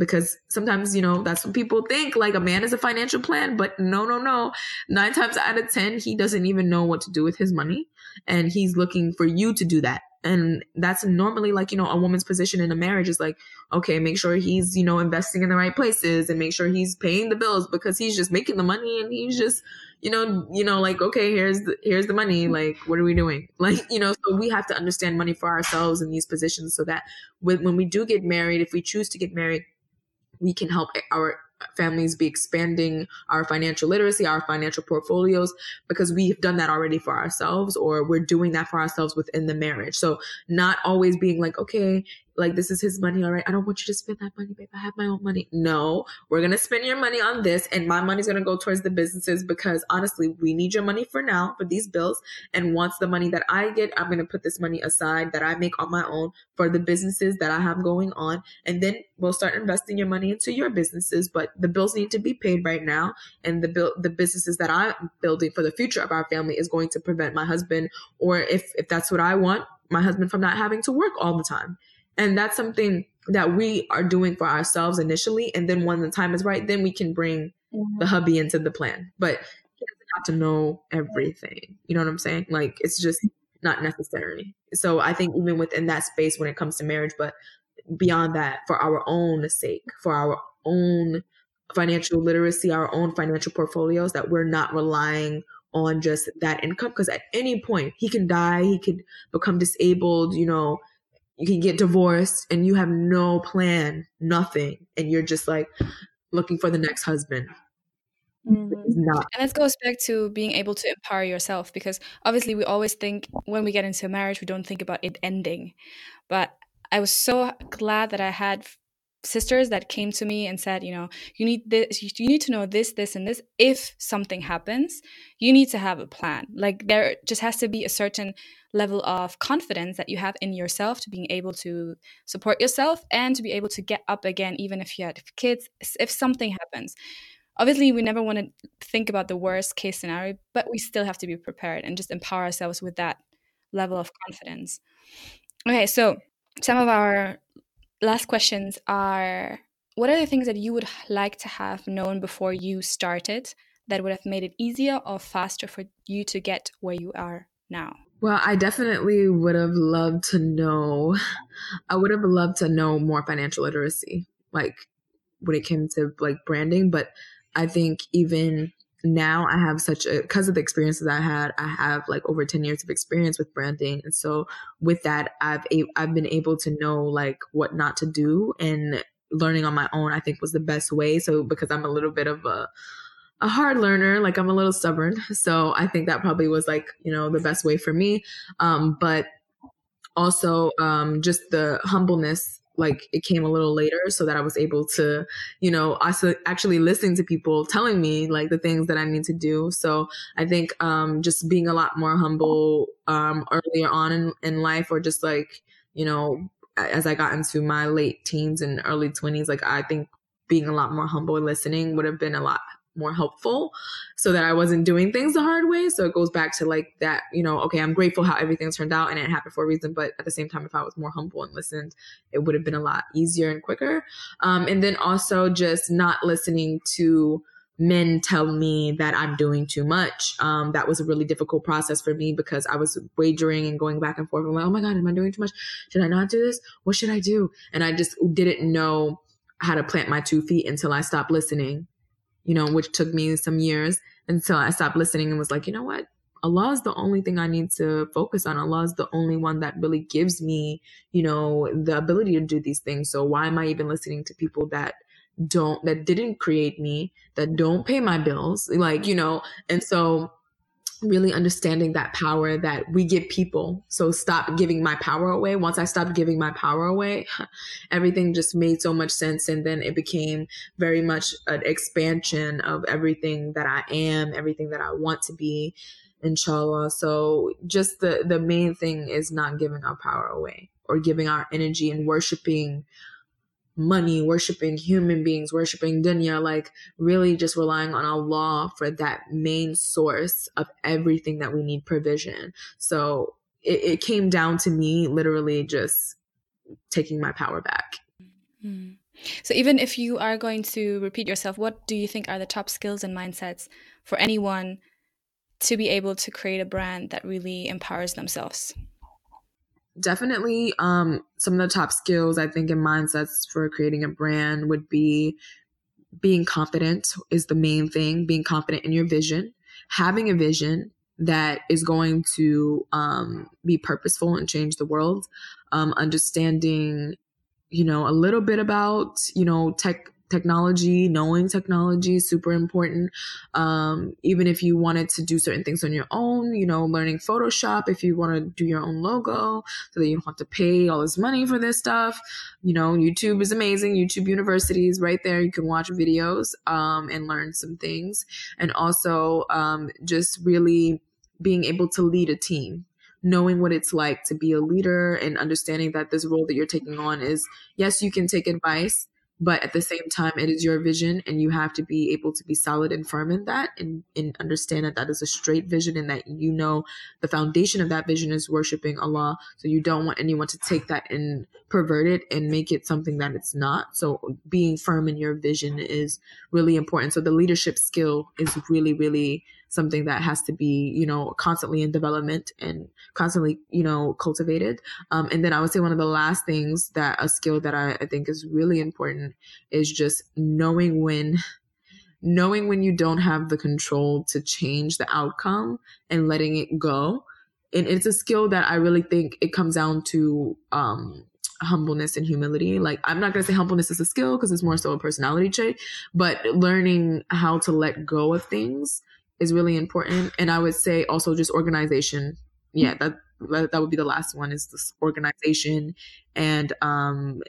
Because sometimes, you know, that's what people think like a man is a financial plan, but no, no, no. Nine times out of 10, he doesn't even know what to do with his money. And he's looking for you to do that and that's normally like you know a woman's position in a marriage is like okay make sure he's you know investing in the right places and make sure he's paying the bills because he's just making the money and he's just you know you know like okay here's the here's the money like what are we doing like you know so we have to understand money for ourselves in these positions so that when we do get married if we choose to get married we can help our families be expanding our financial literacy, our financial portfolios, because we've done that already for ourselves or we're doing that for ourselves within the marriage. So not always being like, okay, like this is his money all right? I don't want you to spend that money babe. I have my own money. No we're gonna spend your money on this and my money's gonna go towards the businesses because honestly we need your money for now for these bills. And once the money that i get i'm gonna put this money aside that i make on my own for the businesses that i have going on. And then we'll start investing your money into your businesses but the bills need to be paid right now. And the bill the businesses that i'm building for the future of our family is going to prevent my husband or if if that's what i want my husband from not having to work all the time and that's something that we are doing for ourselves initially. And then when the time is right, then we can bring mm-hmm. the hubby into the plan. But he doesn't have to know everything. You know what I'm saying? Like it's just not necessary. So I think even within that space when it comes to marriage, but beyond that, for our own sake, for our own financial literacy, our own financial portfolios, that we're not relying on just that income. Because at any point, he can die, he could become disabled, you know, you can get divorced and you have no plan, nothing, and you're just like looking for the next husband. Mm-hmm. Not. And this goes back to being able to empower yourself because obviously we always think when we get into a marriage, we don't think about it ending. But I was so glad that I had sisters that came to me and said, you know, you need this, you need to know this, this, and this. If something happens, you need to have a plan. Like there just has to be a certain level of confidence that you have in yourself to being able to support yourself and to be able to get up again, even if you had kids, if something happens. Obviously, we never want to think about the worst case scenario, but we still have to be prepared and just empower ourselves with that level of confidence. Okay, so some of our last questions are what are the things that you would like to have known before you started that would have made it easier or faster for you to get where you are now? Well, I definitely would have loved to know, I would have loved to know more financial literacy, like when it came to like branding. But I think even now I have such a because of the experiences I had, I have like over 10 years of experience with branding. And so with that, I've a, I've been able to know like what not to do and learning on my own I think was the best way. So because I'm a little bit of a a hard learner, like I'm a little stubborn. So I think that probably was like, you know, the best way for me. Um but also um just the humbleness like it came a little later so that I was able to, you know, also actually listening to people telling me like the things that I need to do. So I think um, just being a lot more humble um, earlier on in, in life or just like, you know, as I got into my late teens and early 20s, like I think being a lot more humble and listening would have been a lot more helpful so that I wasn't doing things the hard way. So it goes back to like that, you know, okay, I'm grateful how everything turned out and it happened for a reason. But at the same time, if I was more humble and listened, it would have been a lot easier and quicker. Um, and then also just not listening to men tell me that I'm doing too much. Um, that was a really difficult process for me because I was wagering and going back and forth. I'm like, oh my God, am I doing too much? Should I not do this? What should I do? And I just didn't know how to plant my two feet until I stopped listening you know, which took me some years until I stopped listening and was like, you know what? Allah is the only thing I need to focus on. Allah is the only one that really gives me, you know, the ability to do these things. So why am I even listening to people that don't, that didn't create me, that don't pay my bills? Like, you know, and so really understanding that power that we give people. So stop giving my power away. Once I stopped giving my power away, everything just made so much sense. And then it became very much an expansion of everything that I am, everything that I want to be, inshallah. So just the, the main thing is not giving our power away or giving our energy and worshiping money, worshiping human beings, worshiping dunya, like really just relying on Allah for that main source of everything that we need provision. So it, it came down to me literally just taking my power back. Mm. So even if you are going to repeat yourself, what do you think are the top skills and mindsets for anyone to be able to create a brand that really empowers themselves? Definitely um, some of the top skills I think in mindsets for creating a brand would be being confident is the main thing, being confident in your vision, having a vision that is going to um, be purposeful and change the world, um, understanding, you know, a little bit about, you know, tech technology, knowing technology is super important. Um, even if you wanted to do certain things on your own, you know, learning Photoshop, if you want to do your own logo so that you don't have to pay all this money for this stuff. You know, YouTube is amazing. YouTube University is right there. You can watch videos um, and learn some things. And also um, just really being able to lead a team knowing what it's like to be a leader and understanding that this role that you're taking on is yes you can take advice but at the same time it is your vision and you have to be able to be solid and firm in that and, and understand that that is a straight vision and that you know the foundation of that vision is worshiping allah. So you don't want anyone to take that and pervert it and make it something that it's not. So being firm in your vision is really important. So the leadership skill is really really something that has to be, you know, constantly in development and constantly, you know, cultivated. Um, and then I would say one of the last things that a skill that I, I think is really important is just knowing when knowing when you don't have the control to change the outcome and letting it go. And it's a skill that I really think it comes down to um, humbleness and humility. Like I'm not going to say humbleness is a skill because it's more so a personality trait, but learning how to let go of things is really important. And I would say also just organization. Yeah, that that would be the last one is this organization and um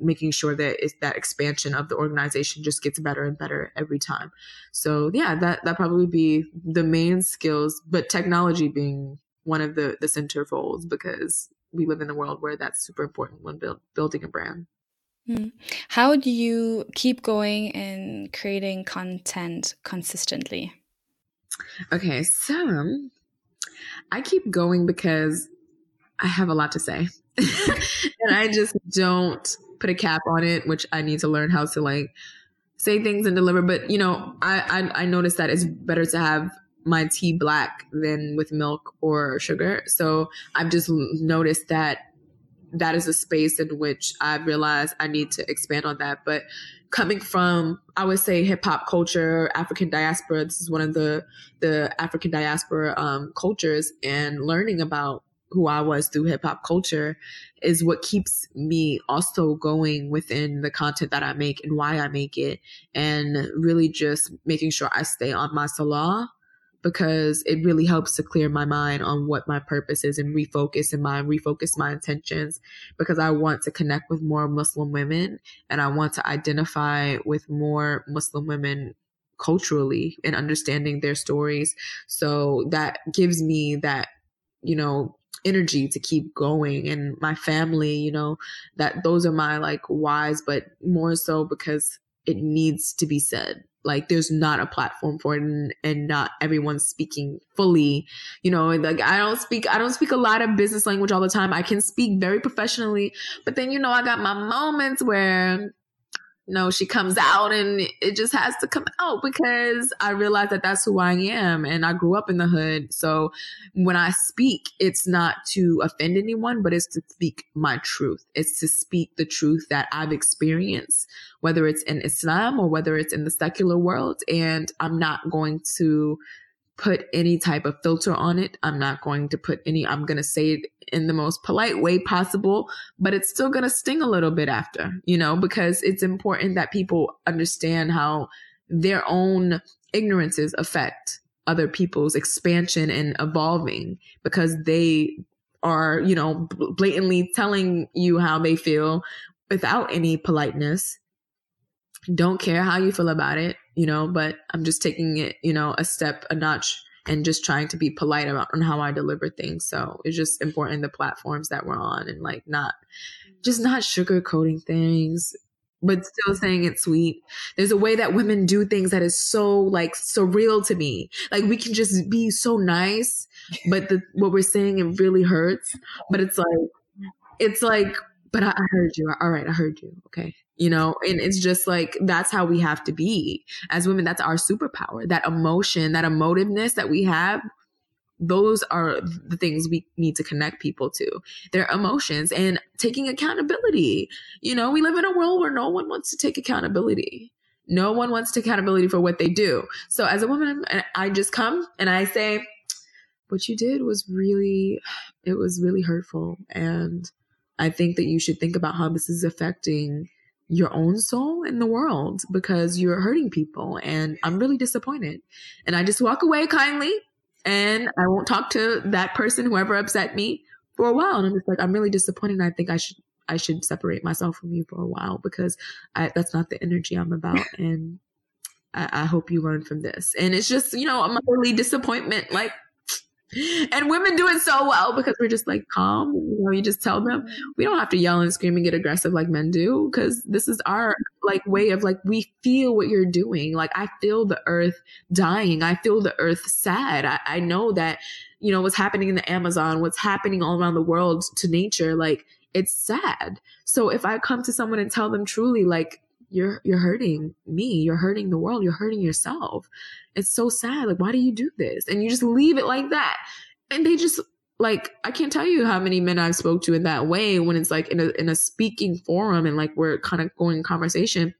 making sure that it's that expansion of the organization just gets better and better every time. So yeah, that that probably be the main skills, but technology being one of the the centerfolds because we live in a world where that's super important when build, building a brand. Hmm. How do you keep going and creating content consistently? Okay, so I keep going because I have a lot to say. and I just don't put a cap on it, which I need to learn how to like say things and deliver. But you know, I I, I noticed that it's better to have my tea black than with milk or sugar. So I've just noticed that that is a space in which I realized I need to expand on that. But coming from, I would say hip hop culture, African diaspora, this is one of the, the African diaspora, um, cultures and learning about who I was through hip hop culture is what keeps me also going within the content that I make and why I make it and really just making sure I stay on my salah because it really helps to clear my mind on what my purpose is and refocus in mind, refocus my intentions because I want to connect with more Muslim women and I want to identify with more Muslim women culturally and understanding their stories. So that gives me that, you know, energy to keep going and my family, you know, that those are my like whys, but more so because it needs to be said. Like there's not a platform for it and, and not everyone's speaking fully. You know like i don't speak i don't speak a lot of business language all the time. I can speak very professionally but then you know i got my moments where no, she comes out and it just has to come out because I realize that that's who I am and I grew up in the hood. So when I speak, it's not to offend anyone, but it's to speak my truth. It's to speak the truth that I've experienced, whether it's in Islam or whether it's in the secular world. And I'm not going to put any type of filter on it. I'm not going to put any, I'm going to say it in the most polite way possible, but it's still going to sting a little bit after, you know, because it's important that people understand how their own ignorances affect other people's expansion and evolving because they are, you know, blatantly telling you how they feel without any politeness. Don't care how you feel about it you know, but I'm just taking it, you know, a step, a notch and just trying to be polite about on how I deliver things. So it's just important the platforms that we're on and like not just not sugarcoating things, but still saying it's sweet. There's a way that women do things that is so like surreal to me. Like we can just be so nice, but the what we're saying it really hurts. But it's like it's like, but I, I heard you. All right, I heard you. Okay. You know and it's just like that's how we have to be as women. That's our superpower. That emotion that emotiveness that we have those are the things we need to connect people to. Their emotions and taking accountability. You know we live in a world where no one wants to take accountability. No one wants to take accountability for what they do. So as a woman i just come and i say what you did was really it was really hurtful and i think that you should think about how this is affecting your own soul in the world because you're hurting people and I'm really disappointed. And I just walk away kindly and I won't talk to that person, whoever upset me for a while. And I'm just like, I'm really disappointed. I think I should, I should separate myself from you for a while because I, that's not the energy I'm about. And I, I hope you learn from this. And it's just, you know, a motherly disappointment. Like, and women do it so well because we're just like calm. You know, you just tell them we don't have to yell and scream and get aggressive like men do because this is our like way of like we feel what you're doing. Like I feel the earth dying. I feel the earth sad. I, I know that you know what's happening in the Amazon, what's happening all around the world to nature. Like it's sad. So if I come to someone and tell them truly, like you're you're hurting me you're hurting the world you're hurting yourself. It's so sad like why do you do this? And you just leave it like that. And they just like i can't tell you how many men i've spoke to in that way when it's like in a in a speaking forum and like we're kind of going conversation.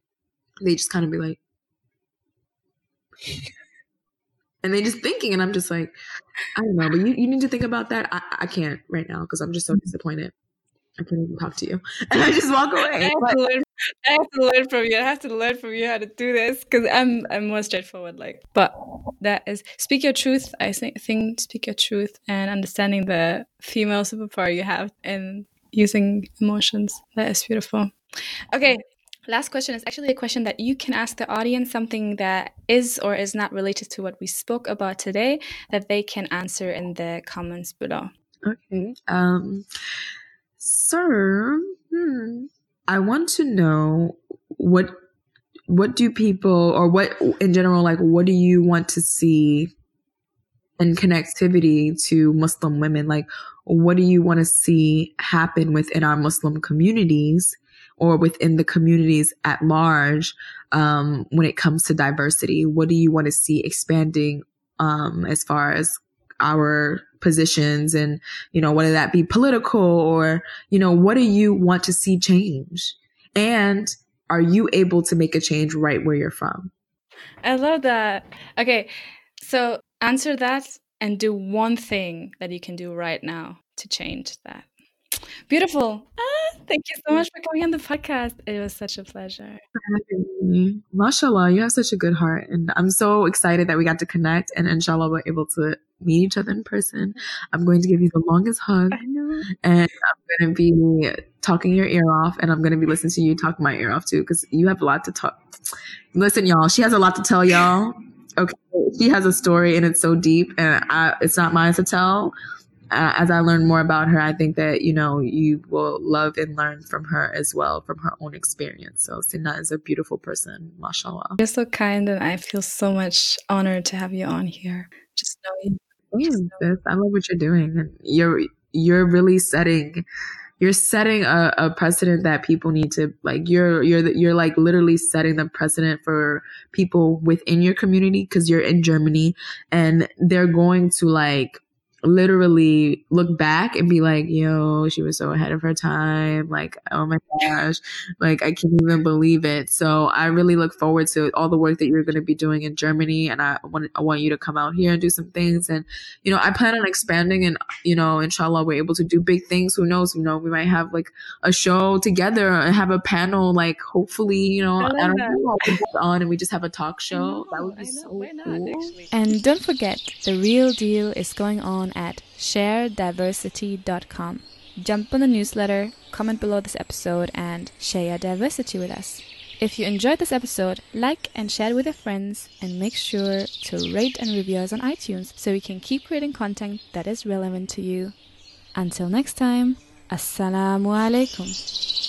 They just kind of be like and they just thinking and i'm just like i don't know but you, you need to think about that. I, I can't right now because i'm just so mm-hmm. disappointed. I can't even talk to you. And I just walk away. I have, to learn, I have to learn from you. I have to learn from you how to do this because I'm I'm more straightforward. Like, but that is speak your truth. I think think speak your truth and understanding the female superpower you have and using emotions. That is beautiful. Okay, last question is actually a question that you can ask the audience, something that is or is not related to what we spoke about today, that they can answer in the comments below. Okay. Um, sir, hmm, I want to know what what do people or what in general like what do you want to see in connectivity to Muslim women? Like what do you want to see happen within our Muslim communities or within the communities at large um, when it comes to diversity? What do you want to see expanding um, as far as our positions and, you know, whether that be political or, you know, what do you want to see change? And are you able to make a change right where you're from? I love that. Okay, so answer that and do one thing that you can do right now to change that. Beautiful. Ah, thank you so much for coming on the podcast. It was such a pleasure. Mashallah, you have such a good heart. And I'm so excited that we got to connect and inshallah we're able to meet each other in person. I'm going to give you the longest hug. And I'm going to be talking your ear off and I'm going to be listening to you talk my ear off too because you have a lot to talk. Listen, y'all, she has a lot to tell y'all. Okay. She has a story and it's so deep and I, it's not mine to tell uh, as I learn more about her, I think that, you know, you will love and learn from her as well, from her own experience. So Sinna is a beautiful person, mashallah. You're so kind and I feel so much honored to have you on here. Just Sis, I love what you're doing. You're, you're really setting, you're setting a, a precedent that people need to like you're you're you're like literally setting the precedent for people within your community because you're in Germany and they're going to like literally look back and be like, yo, she was so ahead of her time. Like, oh my gosh, like I can't even believe it. So I really look forward to all the work that you're going to be doing in Germany. And I want, I want you to come out here and do some things. And, you know, I plan on expanding and, you know, inshallah, we're able to do big things. Who knows? You know, we might have like a show together and have a panel, like hopefully, you know, I, I don't that. know, on and we just have a talk show. Know, that would be so cool. And don't forget, the real deal is going on at sharediversity.com. Jump on the newsletter, comment below this episode, and share your diversity with us. If you enjoyed this episode, like and share it with your friends, and make sure to rate and review us on iTunes so we can keep creating content that is relevant to you. Until next time, Assalamu alaikum.